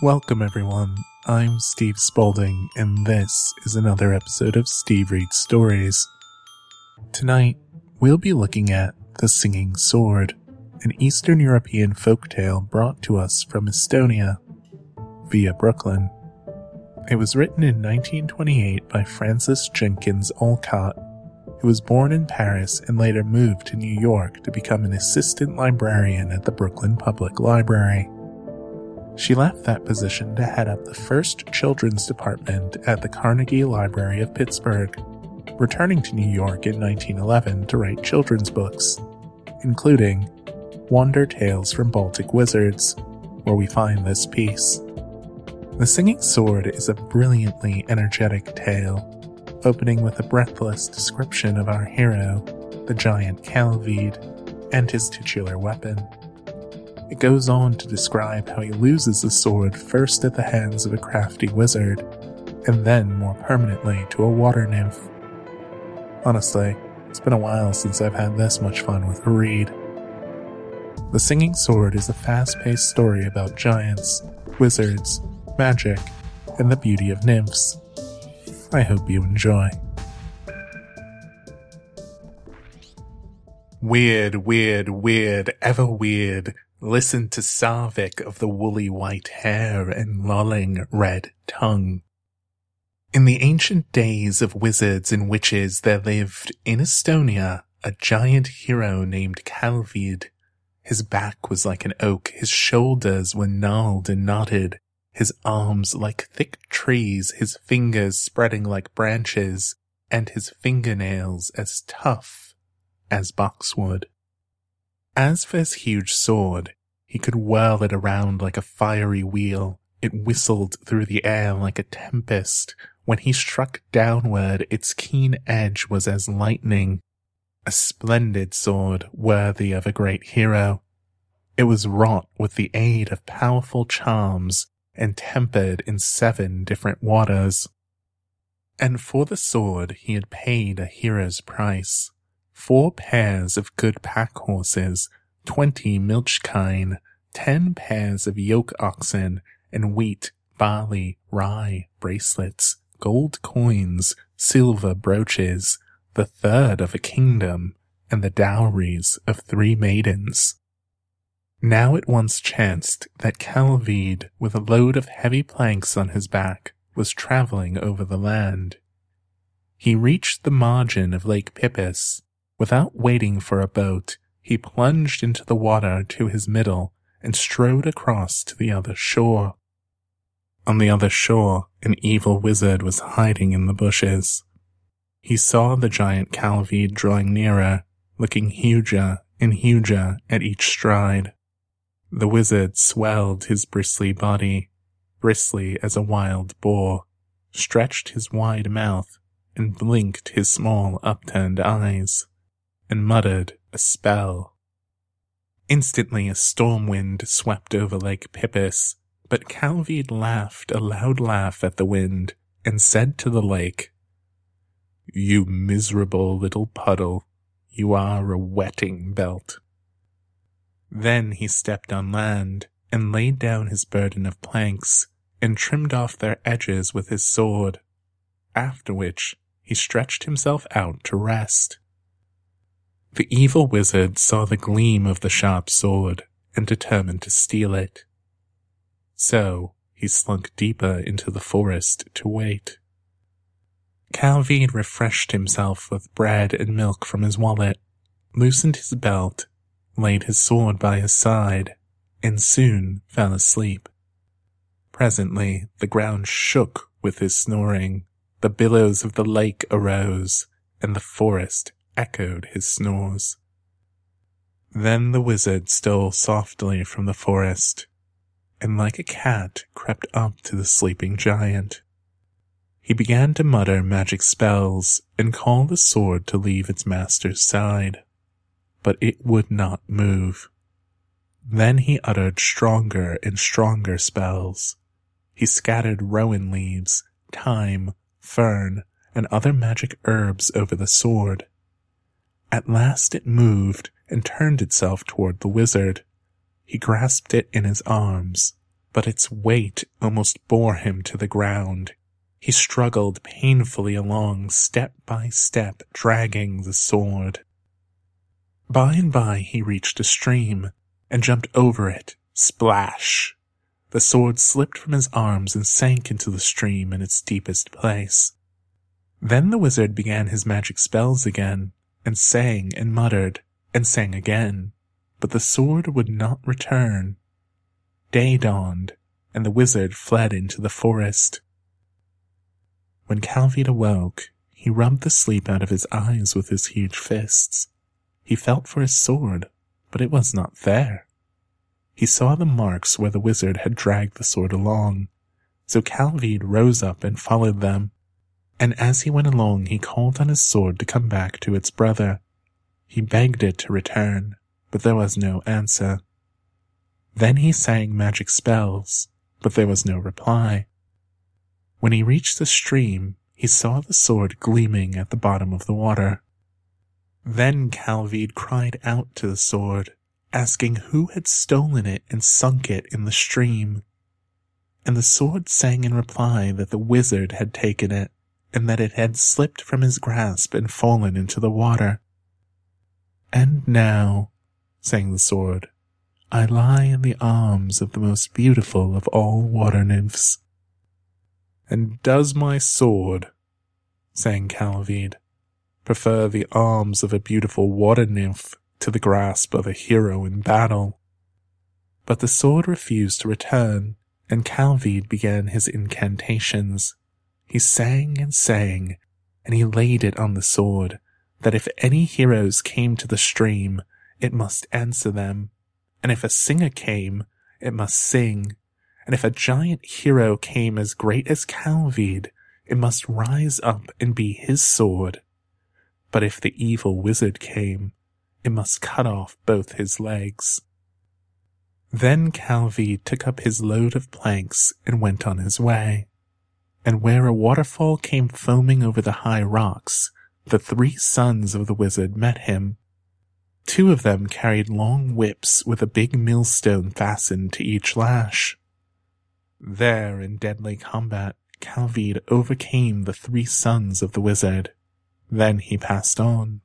Welcome, everyone. I'm Steve Spalding, and this is another episode of Steve Reads Stories. Tonight, we'll be looking at The Singing Sword, an Eastern European folktale brought to us from Estonia via Brooklyn. It was written in 1928 by Frances Jenkins Olcott, who was born in Paris and later moved to New York to become an assistant librarian at the Brooklyn Public Library. She left that position to head up the first children's department at the Carnegie Library of Pittsburgh, returning to New York in 1911 to write children's books, including Wonder Tales from Baltic Wizards, where we find this piece. The Singing Sword is a brilliantly energetic tale, opening with a breathless description of our hero, the giant Kalevide, and his titular weapon. It goes on to describe how he loses the sword first at the hands of a crafty wizard, and then more permanently to a water nymph. Honestly, it's been a while since I've had this much fun with a read. The Singing Sword is a fast paced story about giants, wizards, magic, and the beauty of nymphs. I hope you enjoy. Weird, weird, weird, ever weird. Listen to Sarvik of the woolly white hair and lolling red tongue. In the ancient days of wizards and witches, there lived in Estonia a giant hero named Kalevide. His back was like an oak, his shoulders were gnarled and knotted, his arms like thick trees, his fingers spreading like branches, and his fingernails as tough as boxwood. As for his huge sword, he could whirl it around like a fiery wheel. It whistled through the air like a tempest. When he struck downward, its keen edge was as lightning. A splendid sword worthy of a great hero. It was wrought with the aid of powerful charms and tempered in seven different waters. And for the sword he had paid a hero's price. Four pairs of good pack horses, twenty milch kine, ten pairs of yoke oxen, and wheat, barley, rye, bracelets, gold coins, silver brooches, the third of a kingdom, and the dowries of three maidens. Now it once chanced that Kalevide, with a load of heavy planks on his back, was traveling over the land. He reached the margin of Lake Peipus. Without waiting for a boat, he plunged into the water to his middle and strode across to the other shore. On the other shore, an evil wizard was hiding in the bushes. He saw the giant Kalevide drawing nearer, looking huger and huger at each stride. The wizard swelled his bristly body, bristly as a wild boar, stretched his wide mouth, and blinked his small upturned eyes, and muttered a spell. Instantly a storm wind swept over Lake Peipus, but Kalevide laughed a loud laugh at the wind, and said to the lake, You miserable little puddle, you are a wetting belt. Then he stepped on land and laid down his burden of planks and trimmed off their edges with his sword, after which he stretched himself out to rest. The evil wizard saw the gleam of the sharp sword and determined to steal it. So he slunk deeper into the forest to wait. Kalevide refreshed himself with bread and milk from his wallet, loosened his belt, laid his sword by his side, and soon fell asleep. Presently the ground shook with his snoring, the billows of the lake arose, and the forest echoed his snores. Then the wizard stole softly from the forest, and like a cat crept up to the sleeping giant. He began to mutter magic spells and call the sword to leave its master's side but it would not move. Then he uttered stronger and stronger spells. He scattered rowan leaves, thyme, fern, and other magic herbs over the sword. At last it moved and turned itself toward the wizard. He grasped it in his arms, but its weight almost bore him to the ground. He struggled painfully along, step by step, dragging the sword. By and by he reached a stream, and jumped over it. Splash! The sword slipped from his arms and sank into the stream in its deepest place. Then the wizard began his magic spells again, and sang and muttered, and sang again, but the sword would not return. Day dawned, and the wizard fled into the forest. When Kalevide awoke, he rubbed the sleep out of his eyes with his huge fists. He felt for his sword, but it was not there. He saw the marks where the wizard had dragged the sword along, so Kalevide rose up and followed them, and as he went along he called on his sword to come back to its brother. He begged it to return, but there was no answer. Then he sang magic spells, but there was no reply. When he reached the stream, he saw the sword gleaming at the bottom of the water. Then Kalevide cried out to the sword, asking who had stolen it and sunk it in the stream. And the sword sang in reply that the wizard had taken it, and that it had slipped from his grasp and fallen into the water. And now, sang the sword, I lie in the arms of the most beautiful of all water nymphs. And does my sword, sang Kalevide, prefer the arms of a beautiful water nymph to the grasp of a hero in battle? But the sword refused to return, and Kalevide began his incantations. He sang and sang, and he laid it on the sword, that if any heroes came to the stream, it must answer them and if a singer came, it must sing. And if a giant hero came as great as Kalevide, it must rise up and be his sword. But if the evil wizard came, it must cut off both his legs. Then Kalevide took up his load of planks and went on his way. And where a waterfall came foaming over the high rocks, the three sons of the wizard met him Two of them carried long whips with a big millstone fastened to each lash. There, in deadly combat, Kalevide overcame the three sons of the wizard. Then he passed on.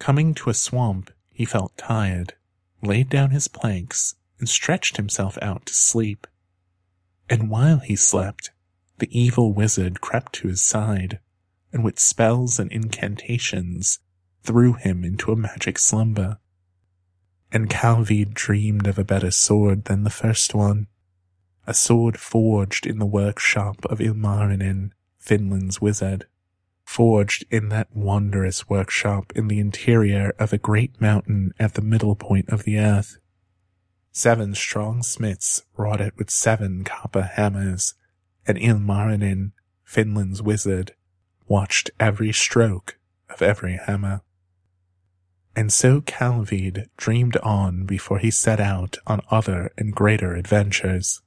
Coming to a swamp, he felt tired, laid down his planks, and stretched himself out to sleep. And while he slept, the evil wizard crept to his side, and with spells and incantations threw him into a magic slumber. And Kalevide dreamed of a better sword than the first one, a sword forged in the workshop of Ilmarinen, Finland's wizard, forged in that wondrous workshop in the interior of a great mountain at the middle point of the earth. Seven strong smiths wrought it with seven copper hammers, and Ilmarinen, Finland's wizard, watched every stroke of every hammer. And so Kalevide dreamed on before he set out on other and greater adventures.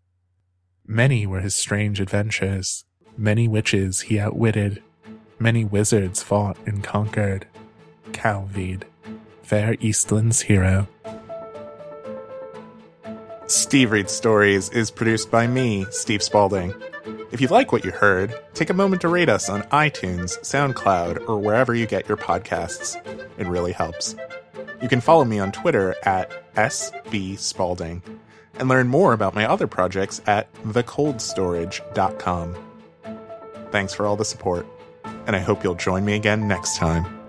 Many were his strange adventures, many witches he outwitted, many wizards fought and conquered. Kalevide, fair Eastland's hero. Steve Reads Stories is produced by me, Steve Spalding. If you like what you heard, take a moment to rate us on iTunes, SoundCloud, or wherever you get your podcasts. It really helps. You can follow me on Twitter at sbspalding and learn more about my other projects at thecoldstorage.com. Thanks for all the support, and I hope you'll join me again next time.